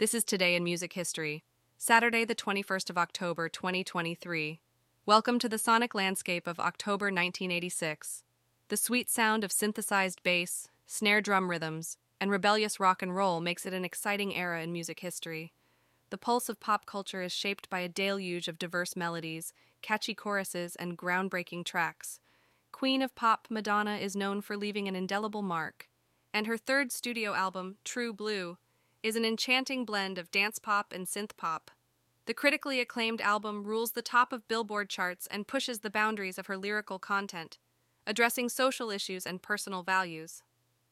This is Today in Music History, Saturday, the 21st of October, 2023. Welcome to the sonic landscape of October 1986. The sweet sound of synthesized bass, snare drum rhythms, and rebellious rock and roll makes it an exciting era in music history. The pulse of pop culture is shaped by a deluge of diverse melodies, catchy choruses, and groundbreaking tracks. Queen of Pop Madonna is known for leaving an indelible mark, and her third studio album, True Blue, is an enchanting blend of dance pop and synth pop. The critically acclaimed album rules the top of Billboard charts and pushes the boundaries of her lyrical content, addressing social issues and personal values.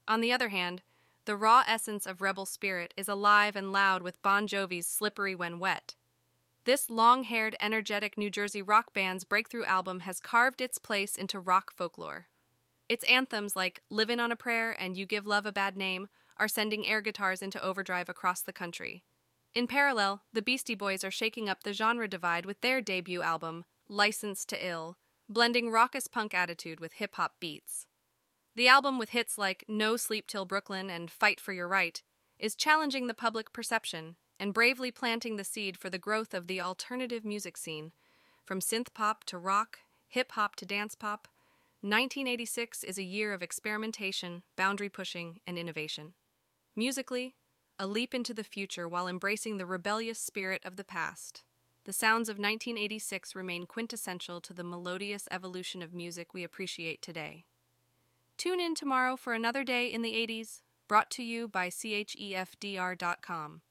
On the other hand, the raw essence of Rebel Spirit is alive and loud with Bon Jovi's Slippery When Wet. This long haired, energetic New Jersey rock band's breakthrough album has carved its place into rock folklore. Its anthems like Livin' on a Prayer and You Give Love a Bad Name are sending air guitars into overdrive across the country. In parallel, the Beastie Boys are shaking up the genre divide with their debut album, Licensed to Ill, blending raucous punk attitude with hip hop beats. The album, with hits like No Sleep Till Brooklyn and Fight for Your Right, is challenging the public perception and bravely planting the seed for the growth of the alternative music scene. From synth pop to rock, hip hop to dance pop, 1986 is a year of experimentation, boundary pushing, and innovation. Musically, a leap into the future while embracing the rebellious spirit of the past. The sounds of 1986 remain quintessential to the melodious evolution of music we appreciate today. Tune in tomorrow for another day in the 80s, brought to you by CHEFDR.com.